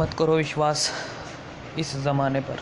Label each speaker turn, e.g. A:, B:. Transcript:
A: मत करो विश्वास इस ज़माने पर।